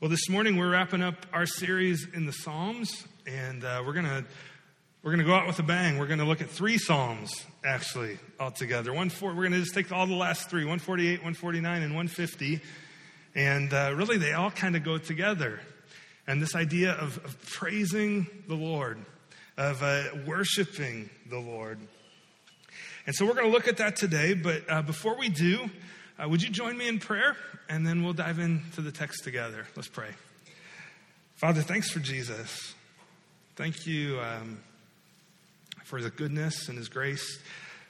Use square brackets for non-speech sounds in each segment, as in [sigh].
Well, this morning we're wrapping up our series in the Psalms, and uh, we're gonna we're gonna go out with a bang. We're gonna look at three Psalms actually altogether. One four, we're gonna just take all the last three: 148, 149, and 150, and uh, really they all kind of go together. And this idea of, of praising the Lord, of uh, worshiping the Lord. And so we're going to look at that today. But uh, before we do, uh, would you join me in prayer? And then we'll dive into the text together. Let's pray. Father, thanks for Jesus. Thank you um, for the goodness and his grace.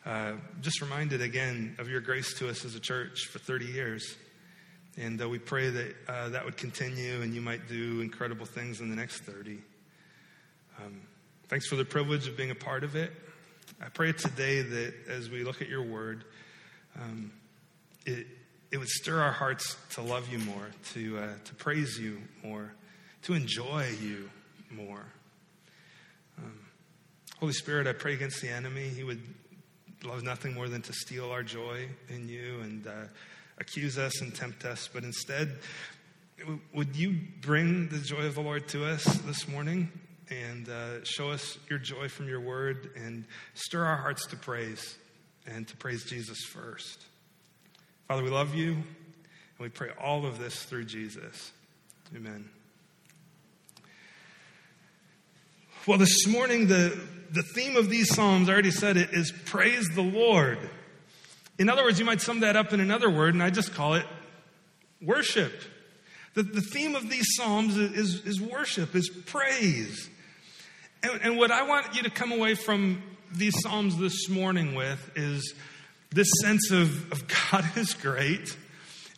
Uh, just reminded again of your grace to us as a church for 30 years. And uh, we pray that uh, that would continue and you might do incredible things in the next 30. Um, thanks for the privilege of being a part of it. I pray today that as we look at your word, um, it, it would stir our hearts to love you more, to, uh, to praise you more, to enjoy you more. Um, Holy Spirit, I pray against the enemy. He would love nothing more than to steal our joy in you and uh, accuse us and tempt us. But instead, would you bring the joy of the Lord to us this morning? and uh, show us your joy from your word and stir our hearts to praise and to praise Jesus first. Father, we love you and we pray all of this through Jesus. Amen. Well, this morning, the, the theme of these Psalms, I already said it, is praise the Lord. In other words, you might sum that up in another word, and I just call it worship. The, the theme of these Psalms is, is, worship, is praise. And, and what I want you to come away from these Psalms this morning with is this sense of, of God [laughs] is great,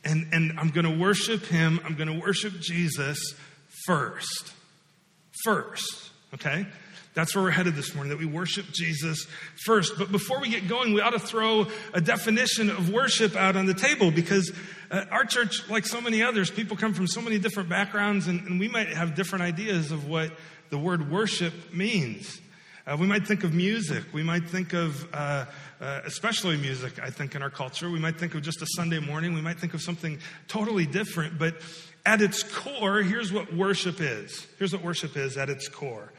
and, and I'm going to worship Him, I'm going to worship Jesus first. First, okay? That's where we're headed this morning, that we worship Jesus first. But before we get going, we ought to throw a definition of worship out on the table because uh, our church, like so many others, people come from so many different backgrounds and, and we might have different ideas of what the word worship means. Uh, we might think of music. We might think of, uh, uh, especially music, I think, in our culture. We might think of just a Sunday morning. We might think of something totally different. But at its core, here's what worship is. Here's what worship is at its core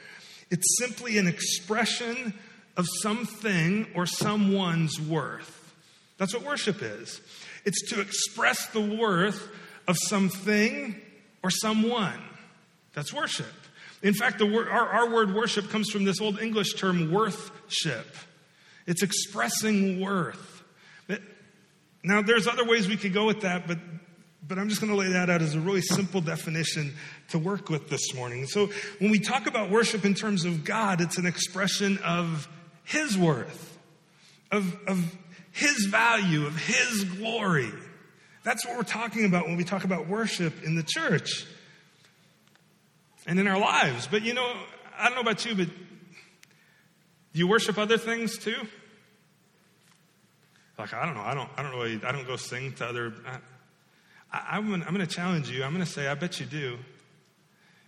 it's simply an expression of something or someone's worth. That's what worship is. It's to express the worth of something or someone. That's worship. In fact, our, our word worship comes from this old English term, worthship. It's expressing worth. Now, there's other ways we could go with that, but, but I'm just going to lay that out as a really simple definition to work with this morning. So, when we talk about worship in terms of God, it's an expression of His worth, of, of His value, of His glory. That's what we're talking about when we talk about worship in the church and in our lives. But you know, I don't know about you, but do you worship other things too? Like I don't know, I don't, I don't really, I don't go sing to other. I, am I'm, I'm going to challenge you. I'm going to say, I bet you do.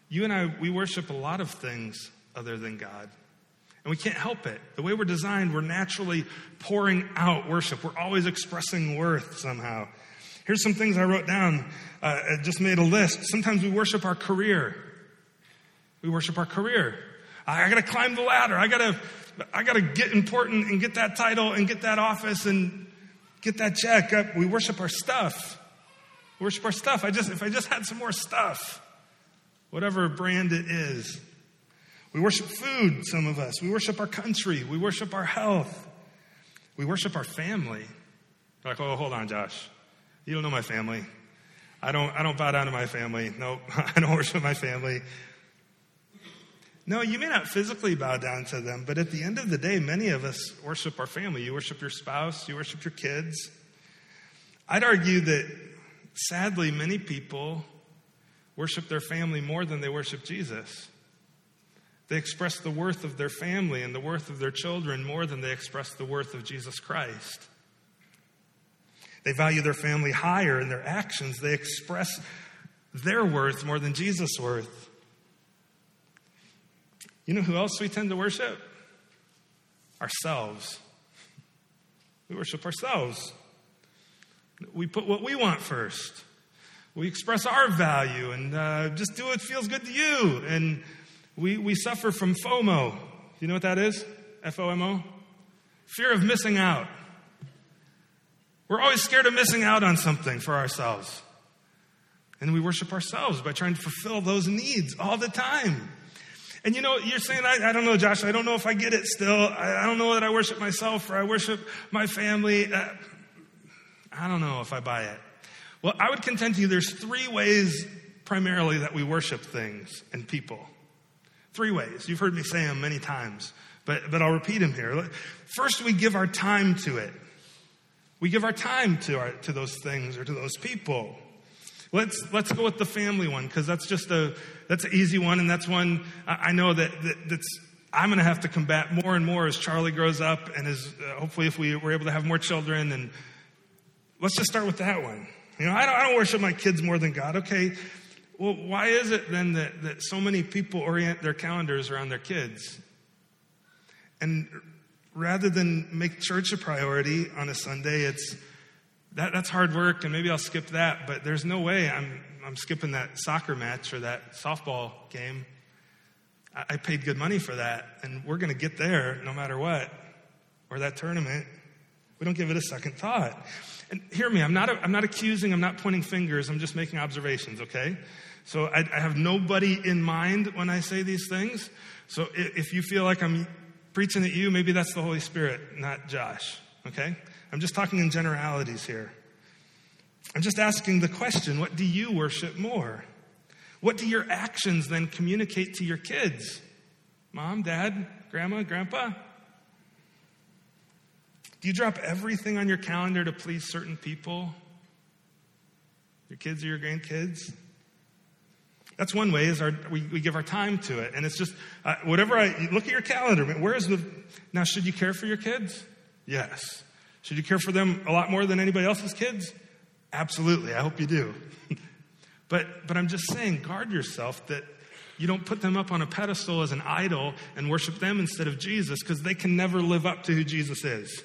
You and I, we worship a lot of things other than God. And we can't help it. The way we're designed, we're naturally pouring out worship. We're always expressing worth somehow. Here's some things I wrote down. Uh, I just made a list. Sometimes we worship our career. We worship our career. I gotta climb the ladder. I gotta, I gotta get important and get that title and get that office and get that check. We worship our stuff. Worship our stuff. I just, if I just had some more stuff, whatever brand it is. We worship food, some of us. We worship our country. We worship our health. We worship our family. Like, oh, hold on, Josh. You don't know my family. I don't, I don't bow down to my family. Nope. [laughs] I don't worship my family. No, you may not physically bow down to them, but at the end of the day, many of us worship our family. You worship your spouse, you worship your kids. I'd argue that sadly, many people worship their family more than they worship Jesus. They express the worth of their family and the worth of their children more than they express the worth of Jesus Christ. They value their family higher in their actions. They express their worth more than Jesus' worth. You know who else we tend to worship? Ourselves. We worship ourselves. We put what we want first. We express our value and uh, just do what feels good to you. And we, we suffer from FOMO. You know what that is? F O M O? Fear of missing out. We're always scared of missing out on something for ourselves. And we worship ourselves by trying to fulfill those needs all the time. And you know, you're saying, I, I don't know, Josh, I don't know if I get it still. I, I, don't know that I worship myself or I worship my family. Uh, I don't know if I buy it. Well, I would contend to you there's three ways primarily that we worship things and people. Three ways. You've heard me say them many times, but, but I'll repeat them here. First, we give our time to it. We give our time to, our, to those things or to those people. Let's, let's go with the family one because that's just a, that's an easy one. And that's one I know that, that that's, I'm going to have to combat more and more as Charlie grows up and as uh, hopefully if we were able to have more children. And let's just start with that one. You know, I don't, I don't worship my kids more than God. Okay. Well, why is it then that, that so many people orient their calendars around their kids? And rather than make church a priority on a Sunday, it's, that, that's hard work, and maybe I'll skip that, but there's no way I'm, I'm skipping that soccer match or that softball game. I, I paid good money for that, and we're going to get there no matter what, or that tournament. We don't give it a second thought. And hear me, I'm not, I'm not accusing, I'm not pointing fingers, I'm just making observations, okay? So I, I have nobody in mind when I say these things. So if you feel like I'm preaching at you, maybe that's the Holy Spirit, not Josh, okay? I'm just talking in generalities here. I'm just asking the question what do you worship more? What do your actions then communicate to your kids? Mom, dad, grandma, grandpa? Do you drop everything on your calendar to please certain people? Your kids or your grandkids? That's one way is our, we, we give our time to it. And it's just, uh, whatever I, look at your calendar. Where is the, now should you care for your kids? Yes. Should you care for them a lot more than anybody else's kids? Absolutely. I hope you do. [laughs] but, but I'm just saying, guard yourself that you don't put them up on a pedestal as an idol and worship them instead of Jesus because they can never live up to who Jesus is.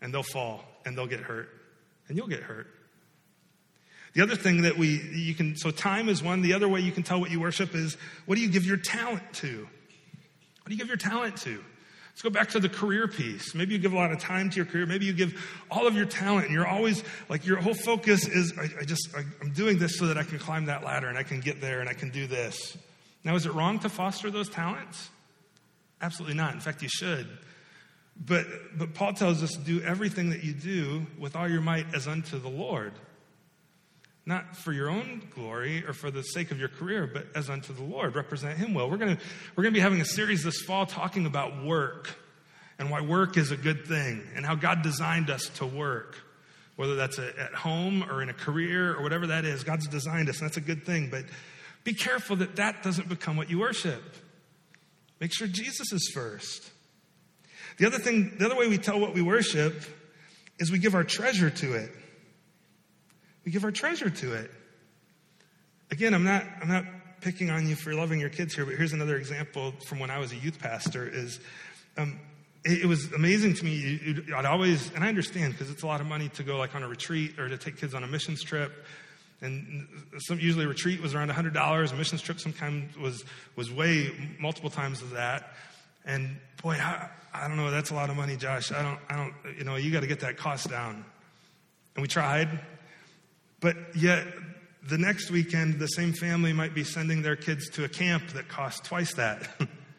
And they'll fall and they'll get hurt. And you'll get hurt. The other thing that we, you can, so time is one. The other way you can tell what you worship is what do you give your talent to? What do you give your talent to? Let's go back to the career piece. Maybe you give a lot of time to your career. Maybe you give all of your talent and you're always like your whole focus is I, I just, I, I'm doing this so that I can climb that ladder and I can get there and I can do this. Now, is it wrong to foster those talents? Absolutely not. In fact, you should. But, but Paul tells us do everything that you do with all your might as unto the Lord not for your own glory or for the sake of your career, but as unto the Lord. Represent Him well. We're going we're going to be having a series this fall talking about work and why work is a good thing and how God designed us to work. Whether that's a, at home or in a career or whatever that is, God's designed us, and that's a good thing. But be careful that that doesn't become what you worship. Make sure Jesus is first. The other thing, the other way we tell what we worship is we give our treasure to it. We give our treasure to it. Again, I'm not, I'm not picking on you for loving your kids here, but here's another example from when I was a youth pastor is um, it, it, was amazing to me. I'd always, and I understand because it's a lot of money to go like on a retreat or to take kids on a missions trip. And some, usually a retreat was around $100. A missions trip sometimes was, was way multiple times of that. And boy, I, I don't know. That's a lot of money, Josh. I don't, I don't, you know, you got to get that cost down. And we tried. But yet, the next weekend, the same family might be sending their kids to a camp that costs twice that,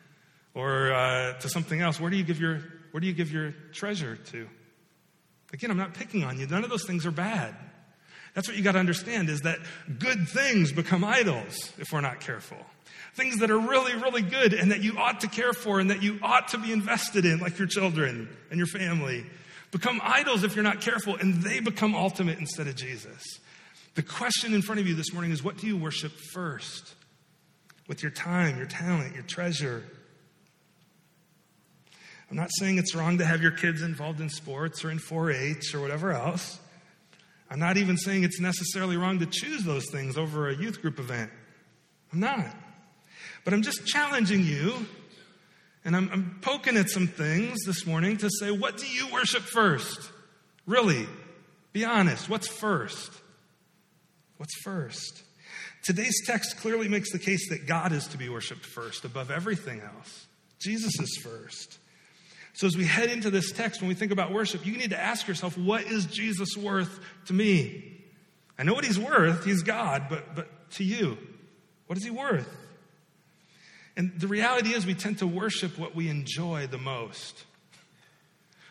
[laughs] or uh, to something else. Where do you give your Where do you give your treasure to? Again, I'm not picking on you. None of those things are bad. That's what you got to understand is that good things become idols if we're not careful. Things that are really, really good and that you ought to care for and that you ought to be invested in, like your children and your family, become idols if you're not careful, and they become ultimate instead of Jesus. The question in front of you this morning is what do you worship first? With your time, your talent, your treasure. I'm not saying it's wrong to have your kids involved in sports or in 4 H or whatever else. I'm not even saying it's necessarily wrong to choose those things over a youth group event. I'm not. But I'm just challenging you, and I'm, I'm poking at some things this morning to say, what do you worship first? Really, be honest. What's first? What's first? Today's text clearly makes the case that God is to be worshiped first above everything else. Jesus is first. So, as we head into this text, when we think about worship, you need to ask yourself, what is Jesus worth to me? I know what he's worth, he's God, but, but to you, what is he worth? And the reality is, we tend to worship what we enjoy the most.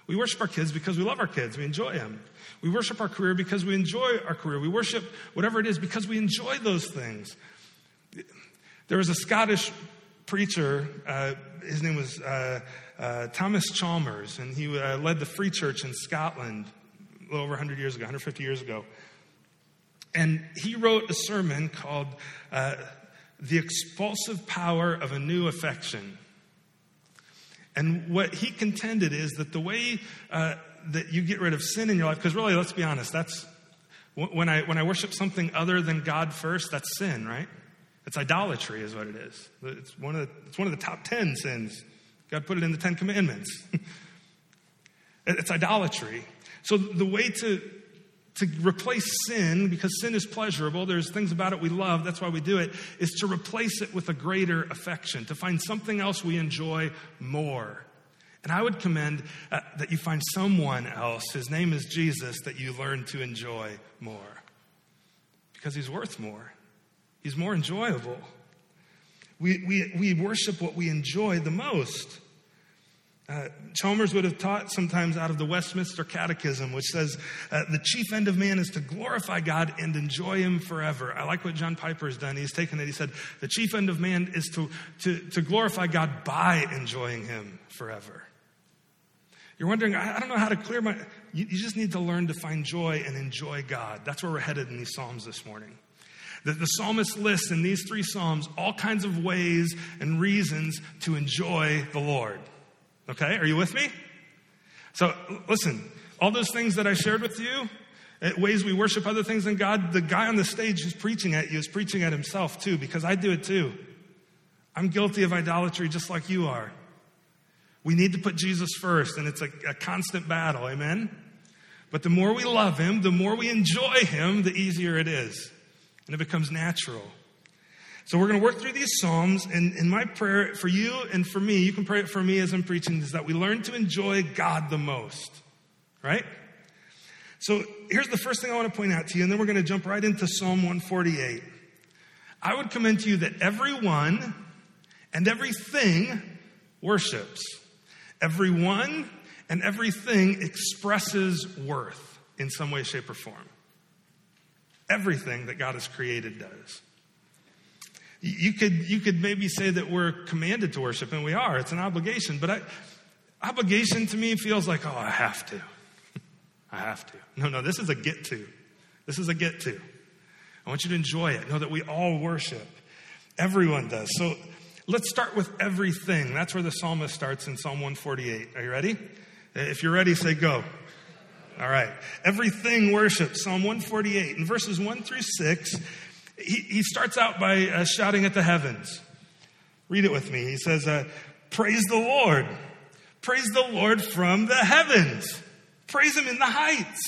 We worship our kids because we love our kids, we enjoy them. We worship our career because we enjoy our career. We worship whatever it is because we enjoy those things. There was a Scottish preacher, uh, his name was uh, uh, Thomas Chalmers, and he uh, led the Free Church in Scotland a little over 100 years ago, 150 years ago. And he wrote a sermon called uh, The Expulsive Power of a New Affection. And what he contended is that the way uh, that you get rid of sin in your life, because really, let's be honest, that's when I, when I worship something other than God first, that's sin, right? It's idolatry, is what it is. It's one of the, it's one of the top 10 sins. God put it in the Ten Commandments. [laughs] it's idolatry. So the way to, to replace sin, because sin is pleasurable, there's things about it we love, that's why we do it, is to replace it with a greater affection, to find something else we enjoy more. And I would commend uh, that you find someone else, his name is Jesus, that you learn to enjoy more. Because he's worth more, he's more enjoyable. We, we, we worship what we enjoy the most. Uh, Chalmers would have taught sometimes out of the Westminster Catechism, which says uh, the chief end of man is to glorify God and enjoy Him forever. I like what John Piper has done. He's taken it. He said the chief end of man is to, to, to glorify God by enjoying Him forever. You're wondering, I, don't know how to clear my. You, you just need to learn to find joy and enjoy God. That's where we're headed in these Psalms this morning. The, the psalmist lists in these three Psalms all kinds of ways and reasons to enjoy the Lord. Okay, are you with me? So listen, all those things that I shared with you, eh, ways we worship other things than God, the guy on the stage who's preaching at you is preaching at himself too, because I do it too. I'm guilty of idolatry just like you are. We need to put Jesus first, and it's a, a constant battle, amen? But the more we love him, the more we enjoy him, the easier it is and it becomes natural. So we're going to work through these Psalms, and, and my prayer for you and for me, you can pray it for me as I'm preaching, is that we learn to enjoy God the most, right? So here's the first thing I want to point out to you, and then we're going to jump right into Psalm 148. I would commend to you that everyone and everything worships. Everyone and everything expresses worth in some way, shape, or form. Everything that God has created does. You could, you could maybe say that we're commanded to worship, and we are. It's an obligation. But I, obligation to me feels like, oh, I have to. [laughs] I have to. No, no, this is a get to. This is a get to. I want you to enjoy it. Know that we all worship. Everyone does. So let's start with everything. That's where the psalmist starts in Psalm 148. Are you ready? If you're ready, say go. All right. Everything worship, Psalm 148. In verses 1 through 6, he, he starts out by uh, shouting at the heavens. Read it with me. He says, uh, Praise the Lord. Praise the Lord from the heavens. Praise him in the heights.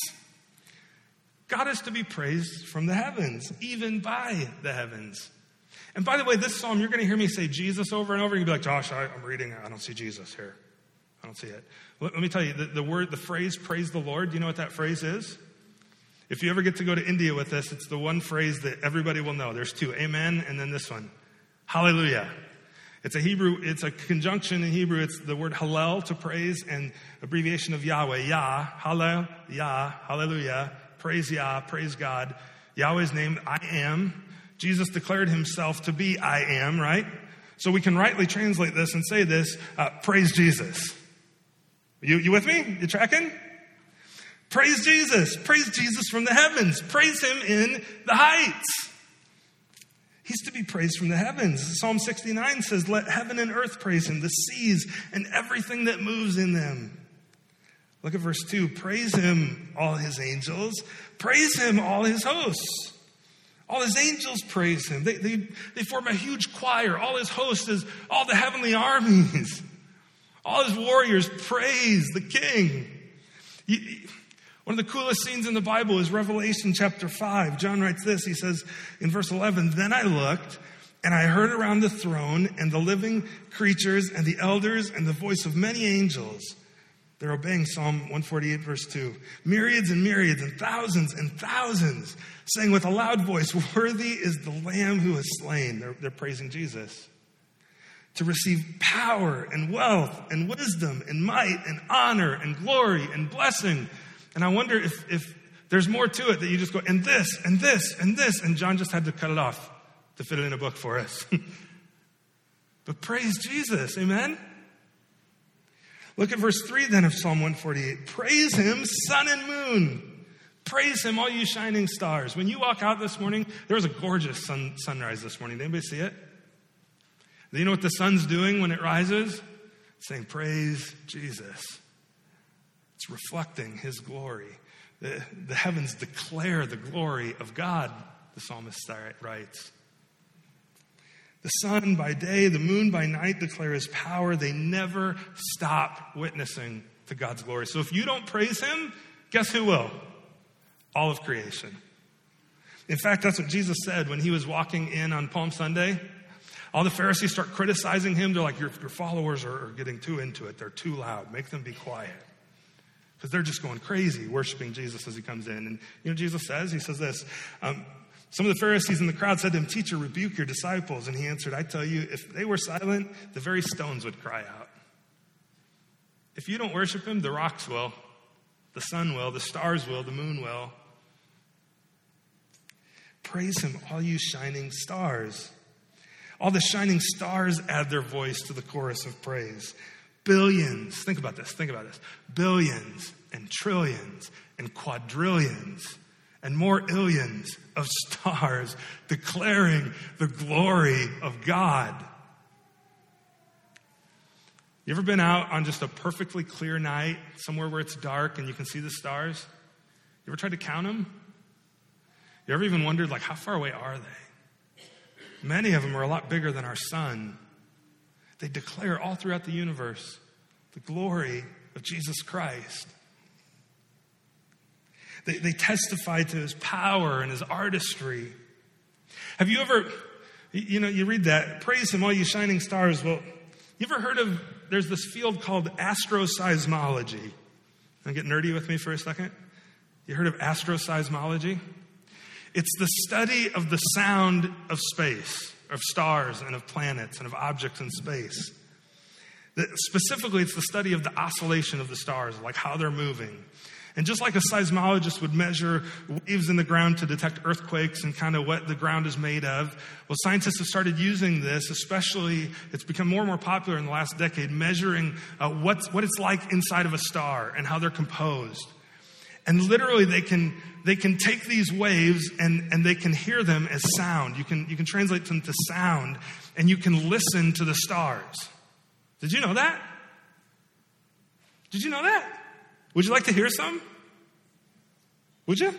God is to be praised from the heavens, even by the heavens. And by the way, this psalm, you're going to hear me say Jesus over and over. You'll be like, Josh, I, am reading, I don't see Jesus here. I don't see it. Let, let me tell you, the, the word, the phrase, praise the Lord, do you know what that phrase is? If you ever get to go to India with us, it's the one phrase that everybody will know. There's two, amen, and then this one, hallelujah. It's a Hebrew, it's a conjunction in Hebrew. It's the word hallel to praise and abbreviation of Yahweh. Yah, hallel, Yah, hallelujah. Praise Yah, praise God. Yahweh's name, I am. Jesus declared himself to be I am, right? So we can rightly translate this and say this, uh, praise Jesus. You, you with me? You tracking? Praise Jesus. Praise Jesus from the heavens. Praise him in the heights. He's to be praised from the heavens. Psalm 69 says, Let heaven and earth praise him, the seas and everything that moves in them. Look at verse 2. Praise him, all his angels. Praise him, all his hosts. All his angels praise him. They, they, they form a huge choir. All his hosts is all the heavenly armies. All his warriors praise the king. One of the coolest scenes in the Bible is Revelation chapter 5. John writes this. He says in verse 11, Then I looked, and I heard around the throne and the living creatures and the elders and the voice of many angels. They're obeying Psalm 148, verse 2. Myriads and myriads and thousands and thousands saying with a loud voice, Worthy is the Lamb who is slain. They're, they're praising Jesus. To receive power and wealth and wisdom and might and honor and glory and blessing. And I wonder if, if there's more to it that you just go, and this, and this, and this. And John just had to cut it off to fit it in a book for us. [laughs] but praise Jesus. Amen? Look at verse 3 then of Psalm 148. Praise him, sun and moon. Praise him, all you shining stars. When you walk out this morning, there was a gorgeous sun, sunrise this morning. Did anybody see it? Do you know what the sun's doing when it rises? It's saying, Praise Jesus. It's reflecting his glory. The, the heavens declare the glory of God, the psalmist writes. The sun by day, the moon by night declare his power. They never stop witnessing to God's glory. So if you don't praise him, guess who will? All of creation. In fact, that's what Jesus said when he was walking in on Palm Sunday. All the Pharisees start criticizing him. They're like, Your, your followers are, are getting too into it. They're too loud. Make them be quiet. Because they're just going crazy worshiping Jesus as he comes in. And you know, Jesus says, He says this um, some of the Pharisees in the crowd said to him, Teacher, rebuke your disciples. And he answered, I tell you, if they were silent, the very stones would cry out. If you don't worship him, the rocks will, the sun will, the stars will, the moon will. Praise him, all you shining stars. All the shining stars add their voice to the chorus of praise. Billions, think about this, think about this. Billions and trillions and quadrillions and more illions of stars [laughs] declaring the glory of God. You ever been out on just a perfectly clear night, somewhere where it's dark and you can see the stars? You ever tried to count them? You ever even wondered, like, how far away are they? Many of them are a lot bigger than our sun. They declare all throughout the universe the glory of Jesus Christ. They, they testify to his power and his artistry. Have you ever, you know, you read that, praise him, all you shining stars. Well, you ever heard of, there's this field called astroseismology. And get nerdy with me for a second? You heard of astroseismology? It's the study of the sound of space, of stars and of planets and of objects in space. Specifically, it's the study of the oscillation of the stars, like how they're moving, and just like a seismologist would measure waves in the ground to detect earthquakes and kind of what the ground is made of, well, scientists have started using this, especially, it's become more and more popular in the last decade, measuring uh, what's, what it's like inside of a star and how they're composed. And literally, they can, they can take these waves and, and they can hear them as sound. You can, you can translate them to sound and you can listen to the stars. Did you know that? Did you know that? Would you like to hear some? Would you?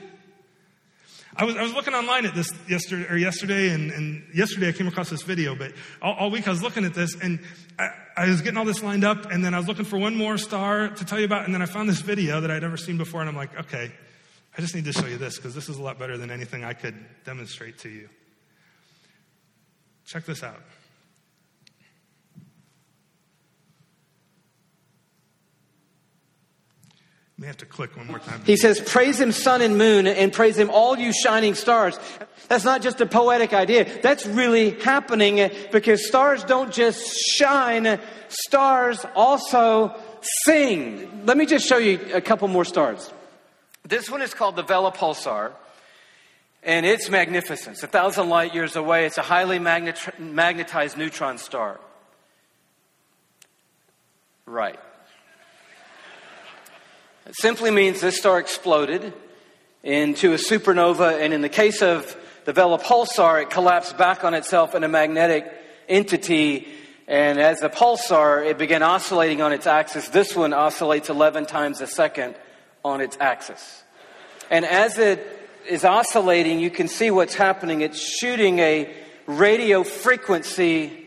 I was, I was looking online at this yesterday, or yesterday, and, and yesterday I came across this video, but all, all week I was looking at this, and I, I, was getting all this lined up, and then I was looking for one more star to tell you about, and then I found this video that I'd never seen before, and I'm like, okay, I just need to show you this, because this is a lot better than anything I could demonstrate to you. Check this out. May have to click one more time. He says, Praise him, sun and moon, and praise him, all you shining stars. That's not just a poetic idea. That's really happening because stars don't just shine, stars also sing. Let me just show you a couple more stars. This one is called the Vela Pulsar, and it's magnificent. It's a thousand light years away. It's a highly magnetized neutron star. Right. It simply means this star exploded into a supernova, and in the case of the Vela pulsar, it collapsed back on itself in a magnetic entity. And as a pulsar, it began oscillating on its axis. This one oscillates 11 times a second on its axis. And as it is oscillating, you can see what's happening. It's shooting a radio frequency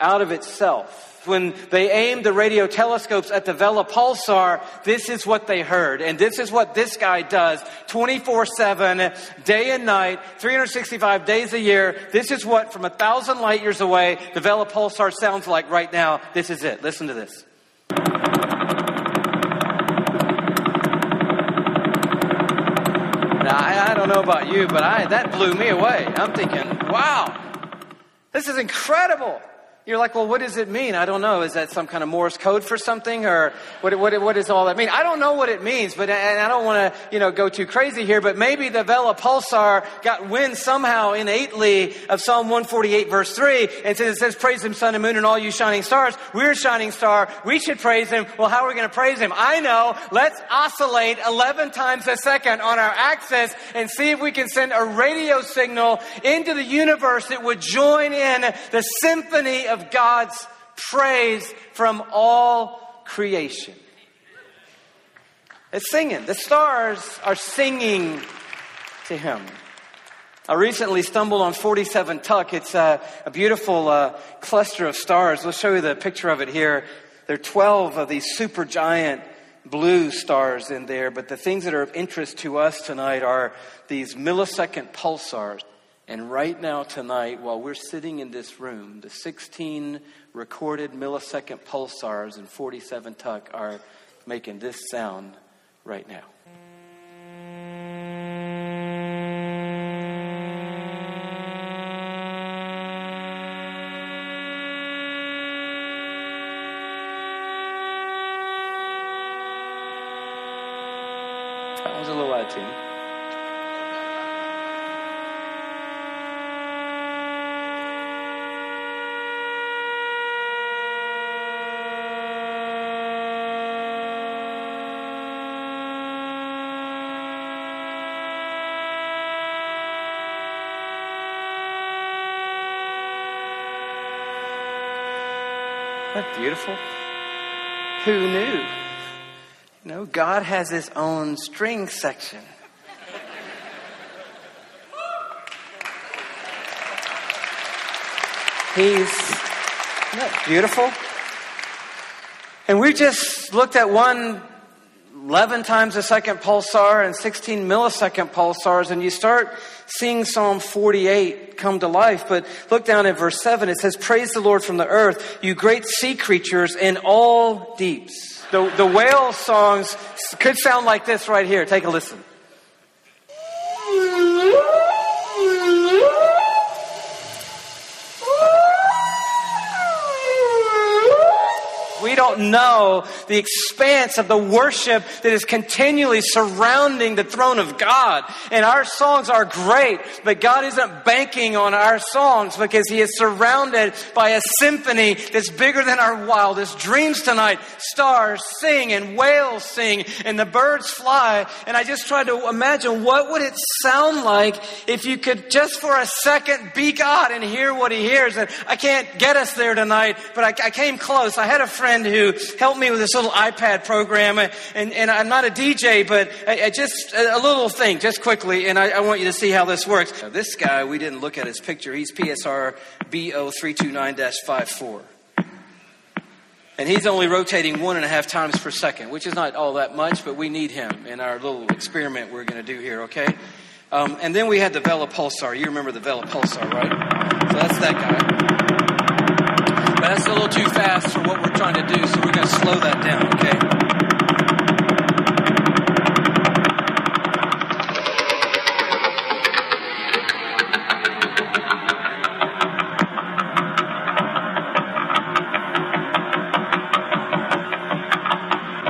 out of itself. When they aimed the radio telescopes at the Vela pulsar, this is what they heard. And this is what this guy does 24 7, day and night, 365 days a year. This is what, from a thousand light years away, the Vela pulsar sounds like right now. This is it. Listen to this. Now, I, I don't know about you, but I, that blew me away. I'm thinking, wow, this is incredible. You're like, well, what does it mean? I don't know. Is that some kind of Morse code for something, or what? What, what does all that mean? I don't know what it means, but and I don't want to, you know, go too crazy here. But maybe the Vela pulsar got wind somehow innately of Psalm 148, verse three, and since it says, "Praise Him, sun and moon, and all you shining stars." We're a shining star. We should praise Him. Well, how are we going to praise Him? I know. Let's oscillate 11 times a second on our axis and see if we can send a radio signal into the universe that would join in the symphony of God's praise from all creation. It's singing. The stars are singing to Him. I recently stumbled on 47 Tuc. It's a, a beautiful uh, cluster of stars. We'll show you the picture of it here. There are 12 of these super giant blue stars in there, but the things that are of interest to us tonight are these millisecond pulsars. And right now, tonight, while we're sitting in this room, the 16 recorded millisecond pulsars and 47 Tuc are making this sound right now. That was a little out of tune. That beautiful? Who knew? You know, God has his own string section. He's beautiful? And we just looked at one 11 times a second pulsar and 16 millisecond pulsars, and you start seeing Psalm 48 come to life. But look down at verse 7. It says, Praise the Lord from the earth, you great sea creatures in all deeps. The, the whale songs could sound like this right here. Take a listen. We don't know the expanse of the worship that is continually surrounding the throne of God. And our songs are great, but God isn't banking on our songs because He is surrounded by a symphony that's bigger than our wildest dreams tonight. Stars sing and whales sing and the birds fly. And I just tried to imagine what would it sound like if you could just for a second be God and hear what He hears. And I can't get us there tonight, but I, I came close. I had a friend who helped me with this little iPad program, and, and I'm not a DJ, but I, I just a little thing, just quickly, and I, I, want you to see how this works. Now, this guy, we didn't look at his picture. He's PSR BO329-54. And he's only rotating one and a half times per second, which is not all that much, but we need him in our little experiment we're going to do here, okay? Um, and then we had the Vela Pulsar. You remember the Vela Pulsar, right? So that's that guy. But that's a little too fast for what we're trying to do, so we're going to slow that down, okay?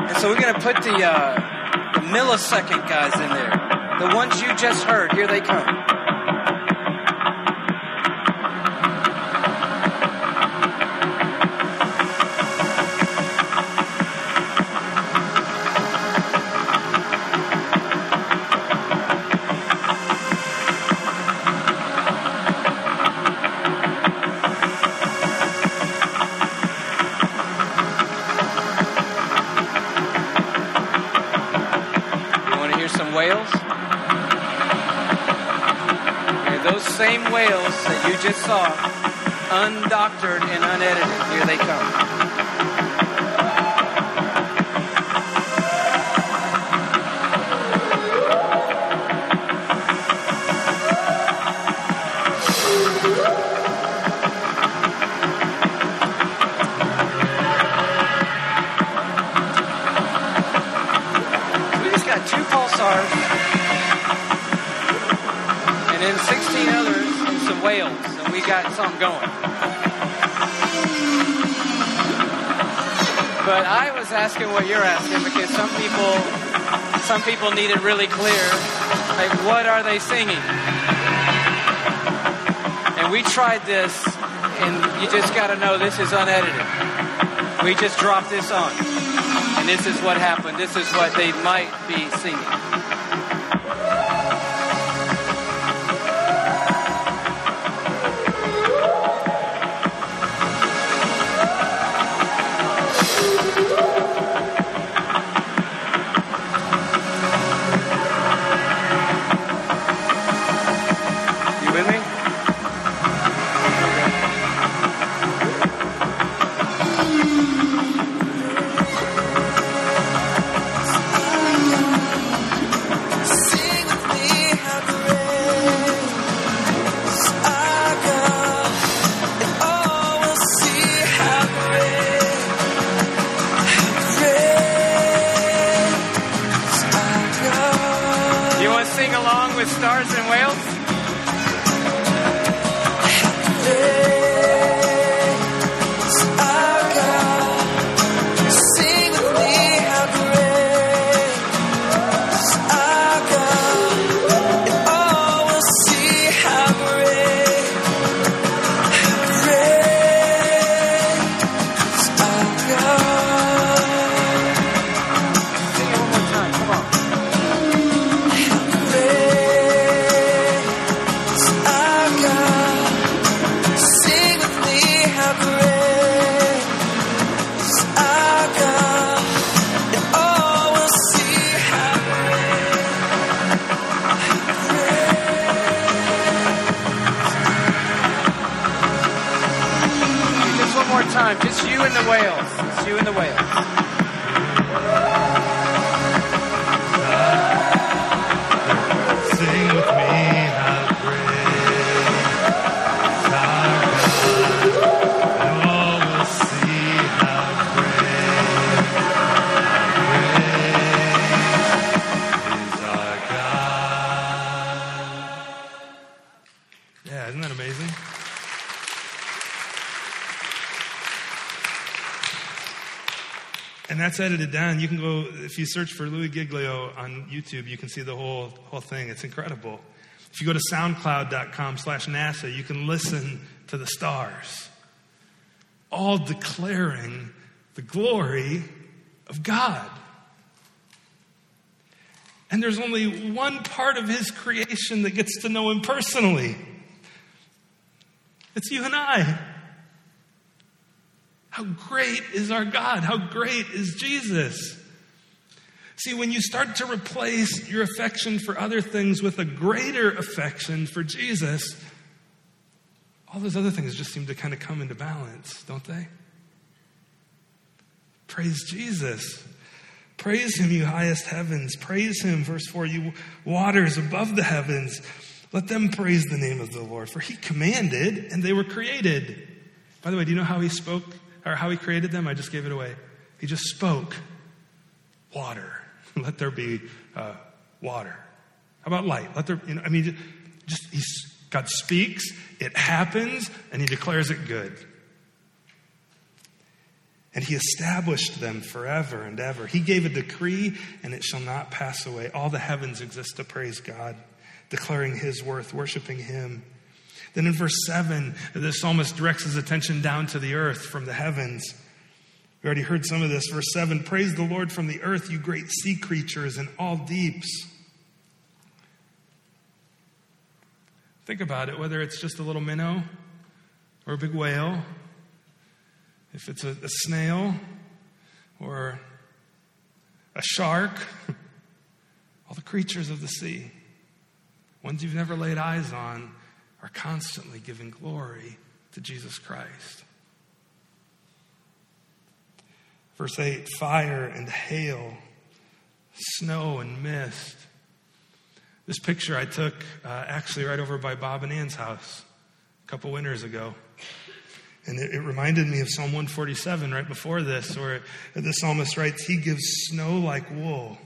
And so we're going to put the, uh, the millisecond guys in there. The ones you just heard, here they come. Just saw undoctored and unedited. Here they come. And then 16 others whales, and we got something going. But I was asking what you're asking because some people, some people need it really clear. Like, what are they singing? And we tried this, and you just got to know this is unedited. We just dropped this on. And this is what happened. This is what they might be singing. That's edited down. You can go if you search for Louis Giglio on YouTube, you can see the whole whole thing. It's incredible. If you go to soundcloud.com slash NASA, you can listen to the stars, all declaring the glory of God. And there's only one part of his creation that gets to know him personally. It's you and I. How great is our God? How great is Jesus? See, when you start to replace your affection for other things with a greater affection for Jesus, all those other things just seem to kind of come into balance, don't they? Praise Jesus. Praise him, you highest heavens. Praise him, verse 4, you waters above the heavens. Let them praise the name of the Lord, for he commanded and they were created. By the way, do you know how he spoke or how he created them? I just gave it away. He just spoke water. [laughs] Let there be uh, water. How about light? Let there, you know, I mean, just he's, God speaks, it happens, and he declares it good. And he established them forever and ever. He gave a decree, and it shall not pass away. All the heavens exist to praise God, declaring his worth, worshiping him. Then in verse 7, the psalmist directs his attention down to the earth from the heavens. We already heard some of this. Verse 7 Praise the Lord from the earth, you great sea creatures and all deeps. Think about it, whether it's just a little minnow or a big whale, if it's a, a snail or a shark, [laughs] all the creatures of the sea, ones you've never laid eyes on, are constantly giving glory to Jesus Christ. Verse 8 fire and hail, snow and mist. This picture I took uh, actually right over by Bob and Ann's house a couple winters ago. And it, it, reminded me of Psalm 147 right before this, where the psalmist writes, He gives snow like wool,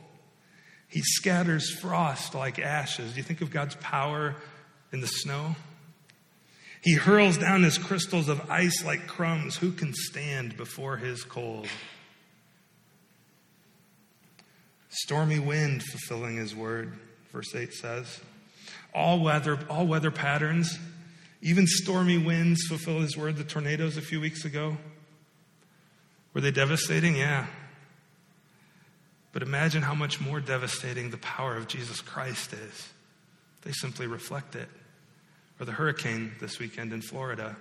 He scatters frost like ashes. Do you think of God's power in the snow? He hurls down his crystals of ice like crumbs. Who can stand before his cold? Stormy wind fulfilling his word, verse 8 says. All weather, all weather patterns, even stormy winds fulfill his word. The tornadoes a few weeks ago, were they devastating? Yeah. But imagine how much more devastating the power of Jesus Christ is. They simply reflect it. Or the hurricane this weekend in Florida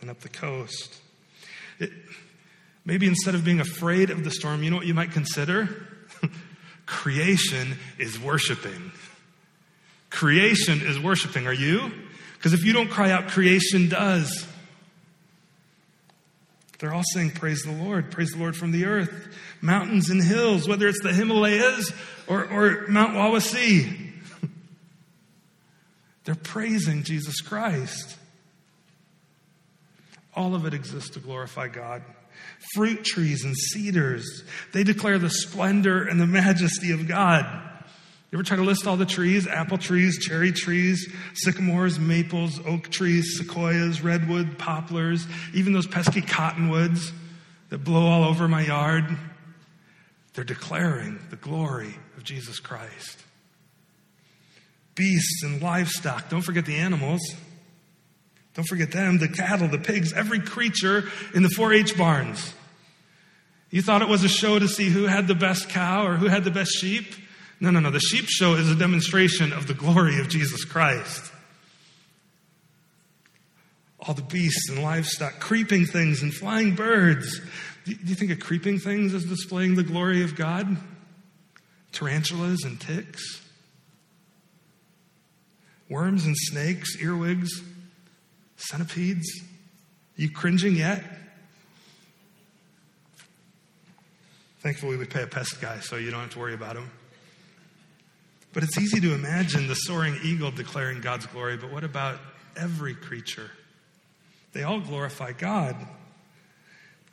and up the coast. It, maybe instead of being afraid of the storm, you know what you might consider? [laughs] Creation is worshiping. Creation is worshiping. Are you? Because if you don't cry out, creation does. They're all saying, Praise the Lord, praise the Lord from the earth. Mountains and hills, whether it's the Himalayas or, or Mount Wawasee. They're praising Jesus Christ. All of it exists to glorify God fruit trees and cedars. They declare the splendor and the majesty of God. You ever try to list all the trees? Apple trees, cherry trees, sycamores, maples, oak trees, sequoias, redwood, poplars, even those pesky cottonwoods that blow all over my yard. They're declaring the glory of Jesus Christ. Beasts and livestock, don't forget the animals. Don't forget them, the cattle, the pigs, every creature in the 4 H barns. You thought it was a show to see who had the best cow or who had the best sheep? No, no, no. The sheep show is a demonstration of the glory of Jesus Christ. All the beasts and livestock, creeping things and flying birds. Do you think of creeping things as displaying the glory of God? Tarantulas and ticks? Worms and snakes, earwigs? Centipedes? Are you cringing yet? Thankfully, we pay a pest guy, so you don't have to worry about him. But it's easy to imagine the soaring eagle declaring God's glory, but what about every creature? They all glorify God.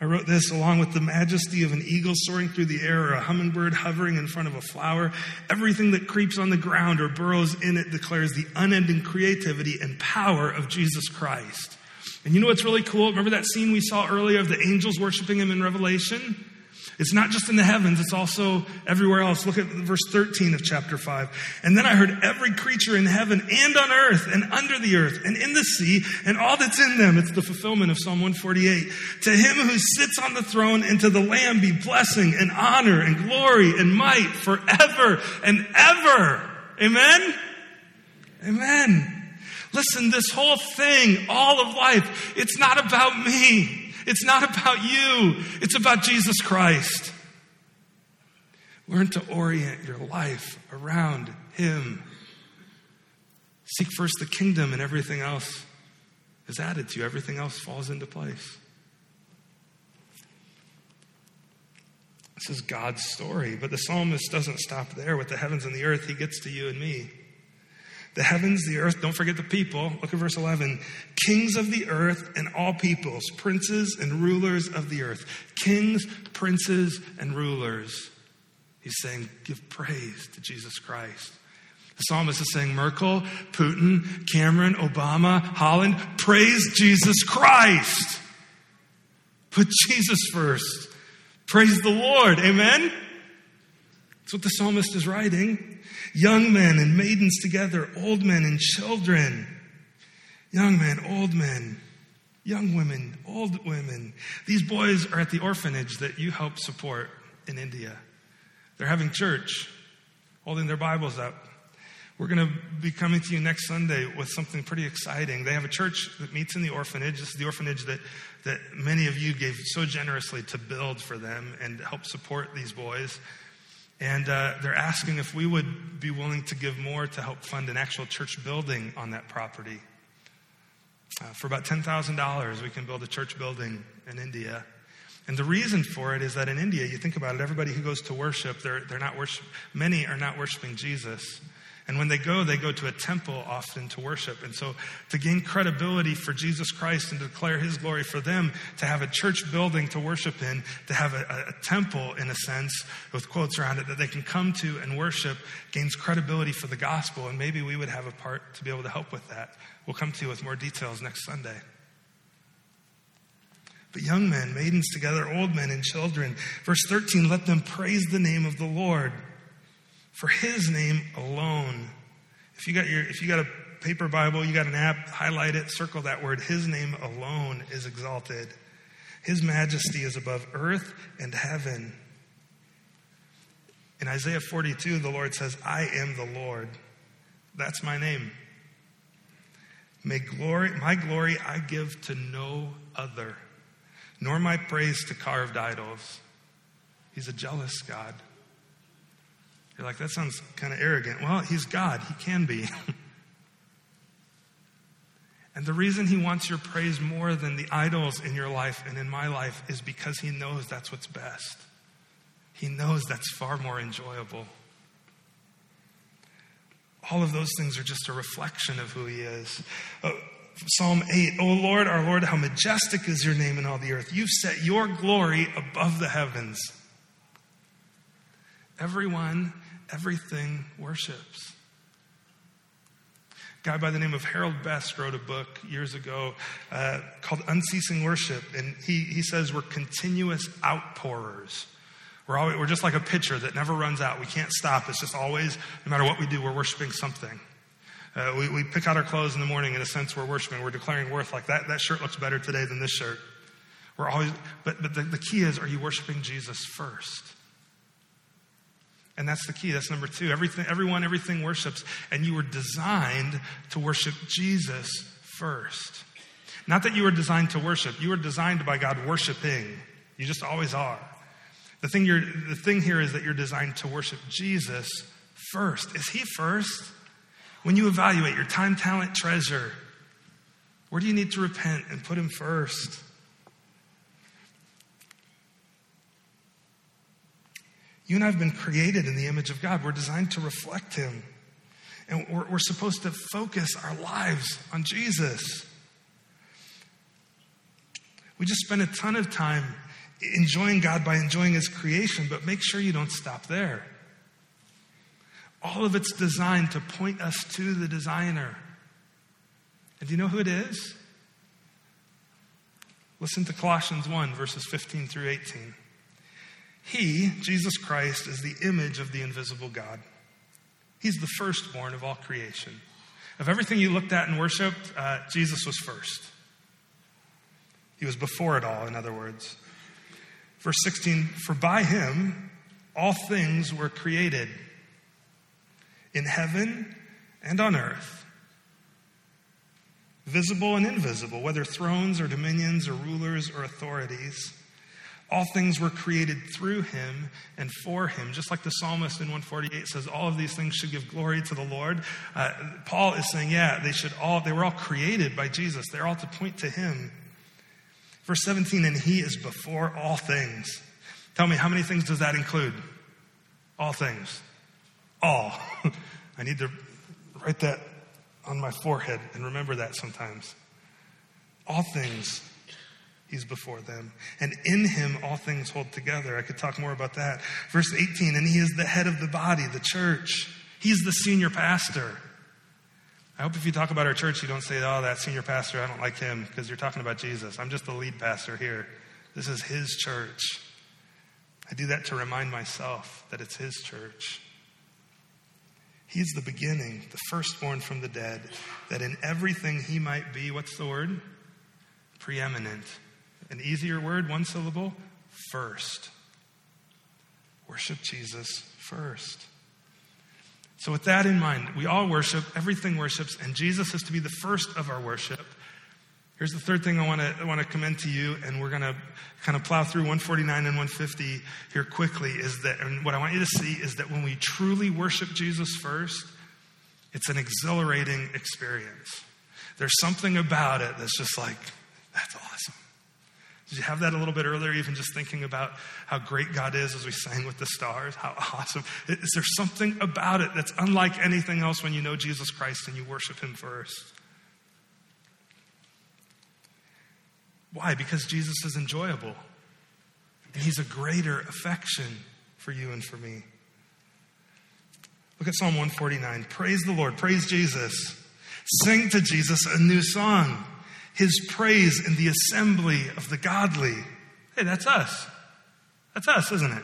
I wrote this along with the majesty of an eagle soaring through the air or a hummingbird hovering in front of a flower. Everything that creeps on the ground or burrows in it declares the unending creativity and power of Jesus Christ. And you know what's really cool? Remember that scene we saw earlier of the angels worshiping him in Revelation? It's not just in the heavens, it's also everywhere else. Look at verse 13 of chapter 5. And then I heard every creature in heaven and on earth and under the earth and in the sea and all that's in them. It's the fulfillment of Psalm 148. To him who sits on the throne and to the Lamb be blessing and honor and glory and might forever and ever. Amen? Amen. Listen, this whole thing, all of life, it's not about me. It's not about you, it's about Jesus Christ. Learn to orient your life around Him. Seek first the kingdom, and everything else is added to you, everything else falls into place. This is God's story, but the psalmist doesn't stop there with the heavens and the earth. He gets to you and me the heavens, the earth, don't forget the people. Look at verse 11. Kings of the earth and all peoples, princes and rulers of the earth. Kings, princes, and rulers. He's saying, give praise to Jesus Christ. The psalmist is saying, Merkel, Putin, Cameron, Obama, Hollande, praise Jesus Christ. Put Jesus first. Praise the Lord. Amen? That's what the psalmist is writing young men and maidens together, old men and children, young men, old men, young women, old women. These boys are at the orphanage that you help support in India. They're having church, holding their Bibles up. We're going to be coming to you next Sunday with something pretty exciting. They have a church that meets in the orphanage. This is the orphanage that, that many of you gave so generously to build for them and help support these boys. And uh, they're asking if we would be willing to give more to help fund an actual church building on that property. Uh, for about $10,000, we can build a church building in India. And the reason for it is that in India, you think about it, everybody who goes to worship, they're, they're not worship, many are not worshiping Jesus. And when they go, they go to a temple often to worship. And so, to gain credibility for Jesus Christ and to declare his glory for them, to have a church building to worship in, to have a, a, temple, in a sense, with quotes around it that they can come to and worship, gains credibility for the gospel. And maybe we would have a part to be able to help with that. We'll come to you with more details next Sunday. But young men, maidens together, old men and children. Verse 13, let them praise the name of the Lord for his name alone. If you got your if you got a paper Bible, you got an app, highlight it, circle that word. His name alone is exalted. His majesty is above earth and heaven. In Isaiah 42, the Lord says, I am the Lord. That's my name. May glory, my glory I give to no other, nor my praise to carved idols. He's a jealous God. You're like, that sounds kind of arrogant. Well, he's God. He can be. [laughs] and the reason he wants your praise more than the idols in your life and in my life is because he knows that's what's best. He knows that's far more enjoyable. All of those things are just a reflection of who he is. Uh, Psalm 8, O Lord, our Lord, how majestic is your name in all the earth. You've set your glory above the heavens. Everyone everything worships. A guy by the name of Harold Best wrote a book years ago uh, called Unceasing Worship, and he, he says we're continuous outpourers. We're, always, we're just like a pitcher that never runs out. We can't stop. It's just always, no matter what we do, we're worshiping something. Uh, we, we pick out our clothes in the morning, in a sense, we're worshiping. We're declaring worth like that, that shirt looks better today than this shirt. We're always, but, but the, the key is, are you worshiping Jesus first? And that's the key. That's number two. Everything, everyone, everything worships. And you were designed to worship Jesus first. Not that you were designed to worship. You were designed by God worshiping. You just always are. The thing, you're, the thing here is that you're designed to worship Jesus first. Is He first? When you evaluate your time, talent, treasure, where do you need to repent and put Him first? You and I have been created in the image of God. We're designed to reflect Him. And we're, we're supposed to focus our lives on Jesus. We just spend a ton of time enjoying God by enjoying His creation, but make sure you don't stop there. All of it's designed to point us to the designer. And do you know who it is? Listen to Colossians 1, verses 15 through 18. He, Jesus Christ, is the image of the invisible God. He's the firstborn of all creation. Of everything you looked at and worshiped, uh, Jesus was first. He was before it all, in other words. Verse 16 For by him all things were created in heaven and on earth, visible and invisible, whether thrones or dominions or rulers or authorities. All things were created through him and for him. Just like the psalmist in 148 says, all of these things should give glory to the Lord. Uh, Paul is saying, yeah, they should all, they were all created by Jesus. They're all to point to him. Verse 17, and he is before all things. Tell me, how many things does that include? All things. All. [laughs] I need to write that on my forehead and remember that sometimes. All things He's before them. And in him, all things hold together. I could talk more about that. Verse 18, and he is the head of the body, the church. He's the senior pastor. I hope if you talk about our church, you don't say, oh, that senior pastor, I don't like him, because you're talking about Jesus. I'm just the lead pastor here. This is his church. I do that to remind myself that it's his church. He's the beginning, the firstborn from the dead, that in everything he might be, what's the word? Preeminent. An easier word, one syllable first. Worship Jesus first. So, with that in mind, we all worship, everything worships, and Jesus is to be the first of our worship. Here's the third thing I want to, I want to commend to you, and we're going to kind of plow through 149 and 150 here quickly. Is that, and what I want you to see is that when we truly worship Jesus first, it's an exhilarating experience. There's something about it that's just like, that's awesome. Did you have that a little bit earlier, even just thinking about how great God is as we sang with the stars? How awesome. Is there something about it that's unlike anything else when you know Jesus Christ and you worship Him first? Why? Because Jesus is enjoyable. And He's a greater affection for you and for me. Look at Psalm 149. Praise the Lord. Praise Jesus. Sing to Jesus a new song his praise in the assembly of the godly. Hey, that's us. That's us, isn't it?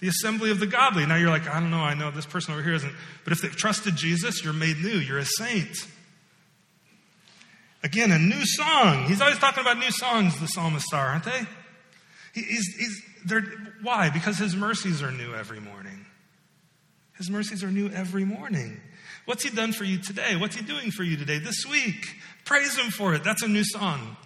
The assembly of the godly. Now you're like, I don't know, I know this person over here isn't. But if they've trusted Jesus, you're made new. You're a saint. Again, a new song. He's always talking about new songs, the psalmists are, aren't they? He's, he's, why? Because his mercies are new every morning. His mercies are new every morning. What's he done for you today? What's he doing for you today, this week? Praise him for it. That's a new song.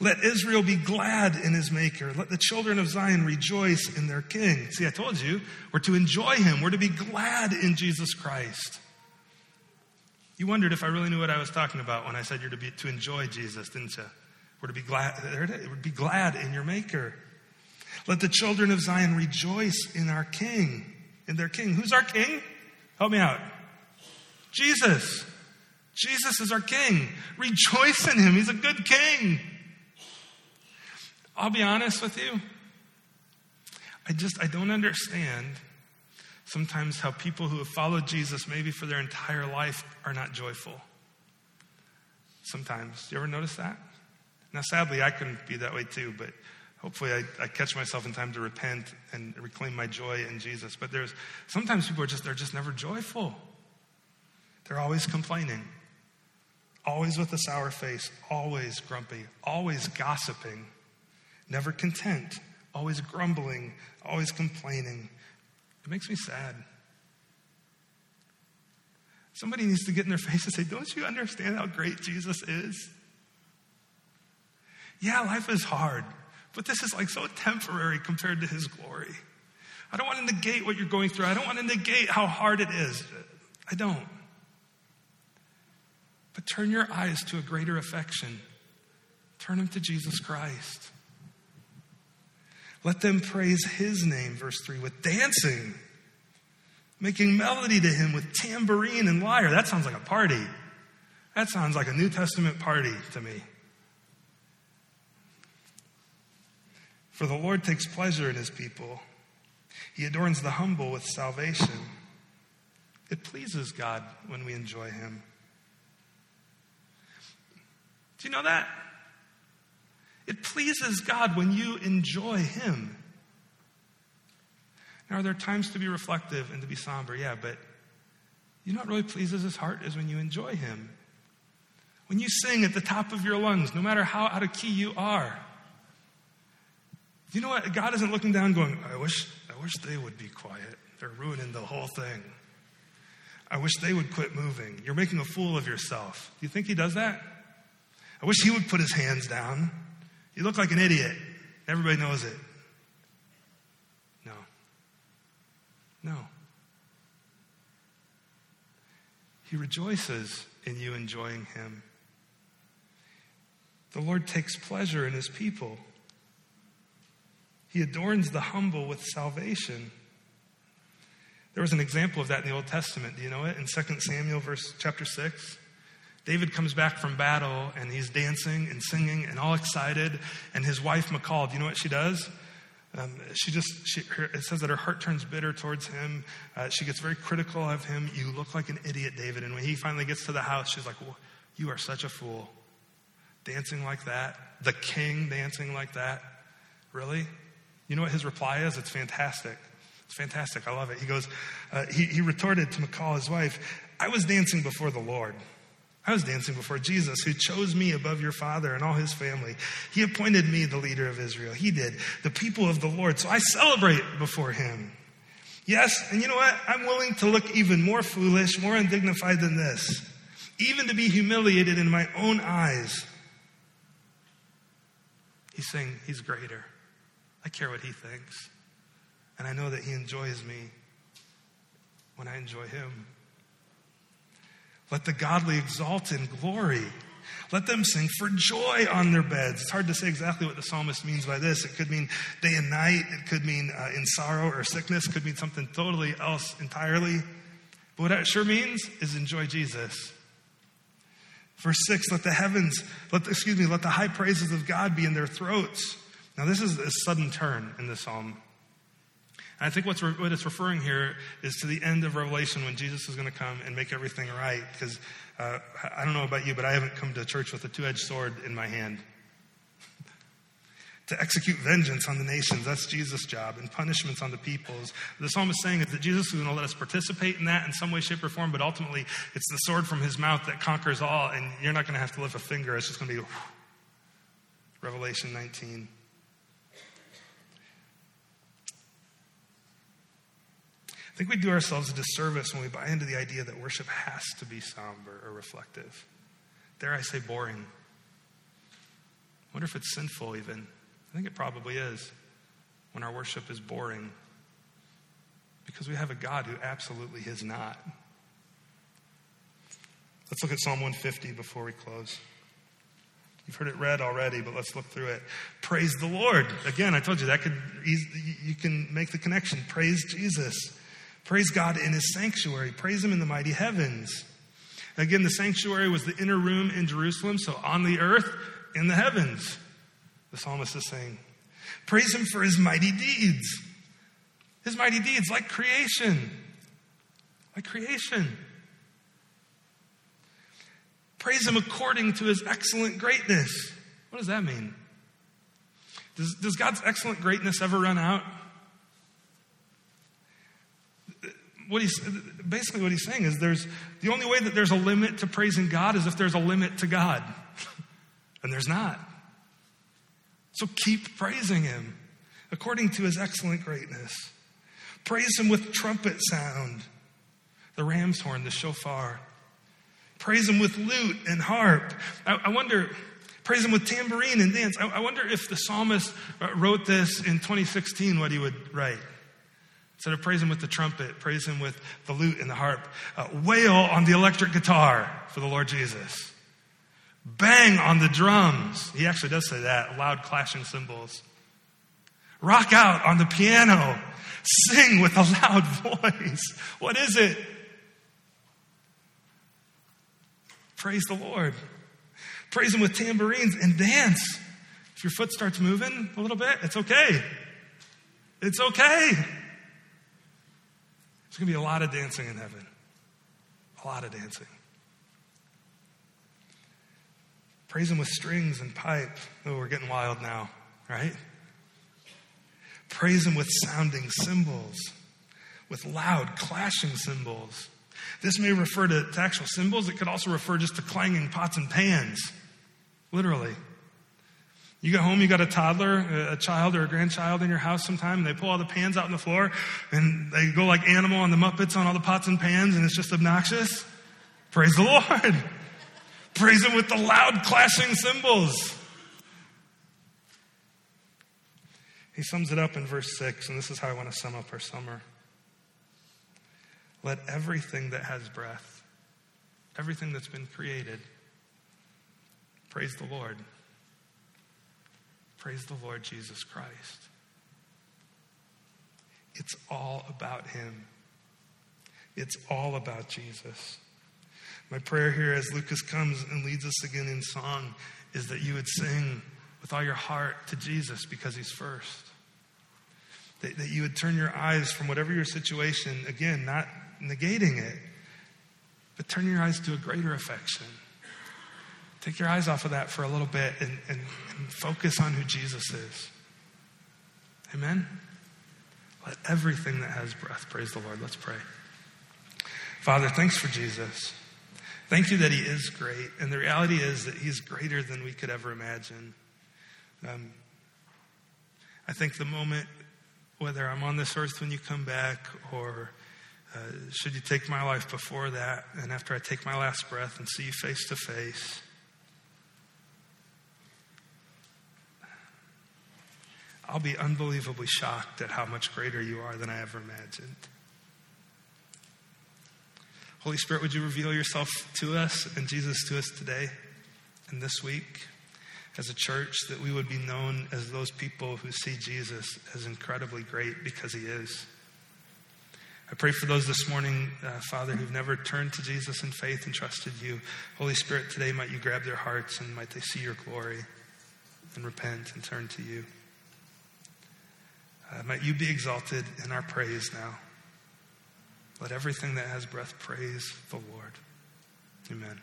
Let Israel be glad in his maker. Let the children of Zion rejoice in their king. See, I told you, we're to enjoy him. We're to be glad in Jesus Christ. You wondered if I really knew what I was talking about when I said you're to be to enjoy Jesus, didn't you? We're to be glad. There it is. We're to be glad in your maker. Let the children of Zion rejoice in our king, in their king. Who's our king? Help me out. Jesus. Jesus is our king. Rejoice in him. He's a good king. I'll be honest with you. I just, I don't understand sometimes how people who have followed Jesus maybe for their entire life are not joyful. Sometimes. Do you ever notice that? Now, sadly, I can be that way too, but hopefully I, I, catch myself in time to repent and reclaim my joy in Jesus. But there's sometimes people are just, they're just never joyful. They're always complaining always with a sour face, always grumpy, always gossiping, never content, always grumbling, always complaining. It makes me sad. Somebody needs to get in their [laughs] face and say, Don't you understand how great Jesus is? Yeah, life is hard, but this is like so temporary compared to his glory. I don't want to negate what you're going through. I don't want to negate how hard it is. I don't. But turn your eyes to a greater affection. Turn them to Jesus Christ. Let them praise his name, verse 3, with dancing, making melody to him with tambourine and lyre. That sounds like a party. That sounds like a New Testament party to me. For the Lord takes pleasure in his people, he adorns the humble with salvation. It pleases God when we enjoy him. Do you know that? It pleases God when you enjoy Him. Now, are there times to be reflective and to be somber? Yeah, but you know what really pleases His heart is when you enjoy Him. When you sing at the top of your lungs, no matter how out of key you are. Do you know what? God isn't looking down going, I wish, I wish they would be quiet. They're ruining the whole thing. I wish they would quit moving. You're making a fool of yourself. Do you think He does that? I wish he would put his hands down. You look like an idiot. Everybody knows it. No. No. He rejoices in you enjoying him. The Lord takes pleasure in his people. He adorns the humble with salvation. There was an example of that in the Old Testament. Do you know it? In 2 Samuel verse chapter 6. David comes back from battle and he's dancing and singing and all excited. And his wife, Michal, do you know what she does? Um, she just, she, her, it says that her heart turns bitter towards him. Uh, she gets very critical of him. You look like an idiot, David. And when he finally gets to the house, she's like, well, You are such a fool. Dancing like that. The king dancing like that. Really? You know what his reply is? It's fantastic. It's fantastic. I love it. He goes, uh, he, he retorted to Michal, his wife, I was dancing before the Lord. I was dancing before Jesus, who chose me above your father and all his family. He appointed me the leader of Israel. He did, the people of the Lord. So I celebrate before him. Yes, and you know what? I'm willing to look even more foolish, more undignified than this, even to be humiliated in my own eyes. He's saying he's greater. I care what he thinks. And I know that he enjoys me when I enjoy him. Let the godly exalt in glory. Let them sing for joy on their beds. It's hard to say exactly what the psalmist means by this. It could mean day and night. It could mean uh, in sorrow or sickness. It could mean something totally else entirely. But what it sure means is enjoy Jesus. Verse 6 let the heavens, let excuse me, let the high praises of God be in their throats. Now, this is a sudden turn in the psalm. I think what's, what it's referring here is to the end of Revelation when Jesus is going to come and make everything right. Because uh, I don't know about you, but I haven't come to church with a two edged sword in my hand. [laughs] to execute vengeance on the nations, that's Jesus' job, and punishments on the peoples. The psalmist is saying is that Jesus is going to let us participate in that in some way, shape, or form, but ultimately it's the sword from his mouth that conquers all, and you're not going to have to lift a finger. It's just going to be whew. Revelation 19. I think we do ourselves a disservice when we buy into the idea that worship has to be somber or reflective. Dare I say boring? I wonder if it's sinful, even. I think it probably is when our worship is boring because we have a God who absolutely is not. Let's look at Psalm 150 before we close. You've heard it read already, but let's look through it. Praise the Lord. Again, I told you that could you can make the connection. Praise Jesus. Praise God in his sanctuary. Praise him in the mighty heavens. Again, the sanctuary was the inner room in Jerusalem, so on the earth, in the heavens. The psalmist is saying, Praise him for his mighty deeds. His mighty deeds, like creation. Like creation. Praise him according to his excellent greatness. What does that mean? Does, does God's excellent greatness ever run out? What he's basically what he's saying is there's the only way that there's a limit to praising God is if there's a limit to God. [laughs] and there's not. So keep praising him according to his excellent greatness. Praise him with trumpet sound, the ram's horn, the shofar. Praise him with lute and harp. I, I wonder, praise him with tambourine and dance. I, I wonder if the psalmist uh, wrote this in 2016, what he would write. Instead of praise him with the trumpet, praise him with the lute and the harp. Uh, wail on the electric guitar for the Lord Jesus. Bang on the drums. He actually does say that. Loud clashing cymbals. Rock out on the piano. Sing with a loud [laughs] voice. What is it? Praise the Lord. Praise Him with tambourines and dance. If your foot starts moving a little bit, it's okay. It's okay. There's going to be a lot of dancing in heaven. A lot of dancing. Praise Him with strings and pipe. Oh, we're getting wild now, right? Praise Him with sounding cymbals, with loud clashing cymbals. This may refer to, to actual cymbals. It could also refer just to clanging pots and pans, literally. You go home, you got a toddler, a child, or a grandchild in your house sometime, and they pull all the pans out on the floor, and they go like animal on the Muppets on all the pots and pans, and it's just obnoxious. Praise the Lord. [laughs] Praise Him with the loud clashing cymbals. He sums it up in verse 6, and this is how I want to sum up our summer. Let everything that has breath, everything that's been created, praise the Lord. Praise the Lord Jesus Christ. It's all about Him. It's all about Jesus. My prayer here as Lucas comes and leads us again in song is that you would sing with all your heart to Jesus because He's first. That, that you would turn your eyes from whatever your situation, again, not negating it, but turn your eyes to a greater affection Take your eyes off of that for a little bit and, and, and focus on who Jesus is. Amen? Let everything that has breath praise the Lord. Let's pray. Father, thanks for Jesus. Thank you that he is great. And the reality is that he's greater than we could ever imagine. Um, I think the moment, whether I'm on this earth when you come back or uh, should you take my life before that and after I take my last breath and see you face to face, I'll be unbelievably shocked at how much greater you are than I ever imagined. Holy Spirit, would you reveal yourself to us and Jesus to us today and this week as a church that we would be known as those people who see Jesus as incredibly great because he is. I pray for those this morning, uh, Father, who've never turned to Jesus in faith and trusted you. Holy Spirit, today might you grab their hearts and might they see your glory and repent and turn to you. Uh, might you be exalted in our praise now. Let everything that has breath praise the Lord. Amen.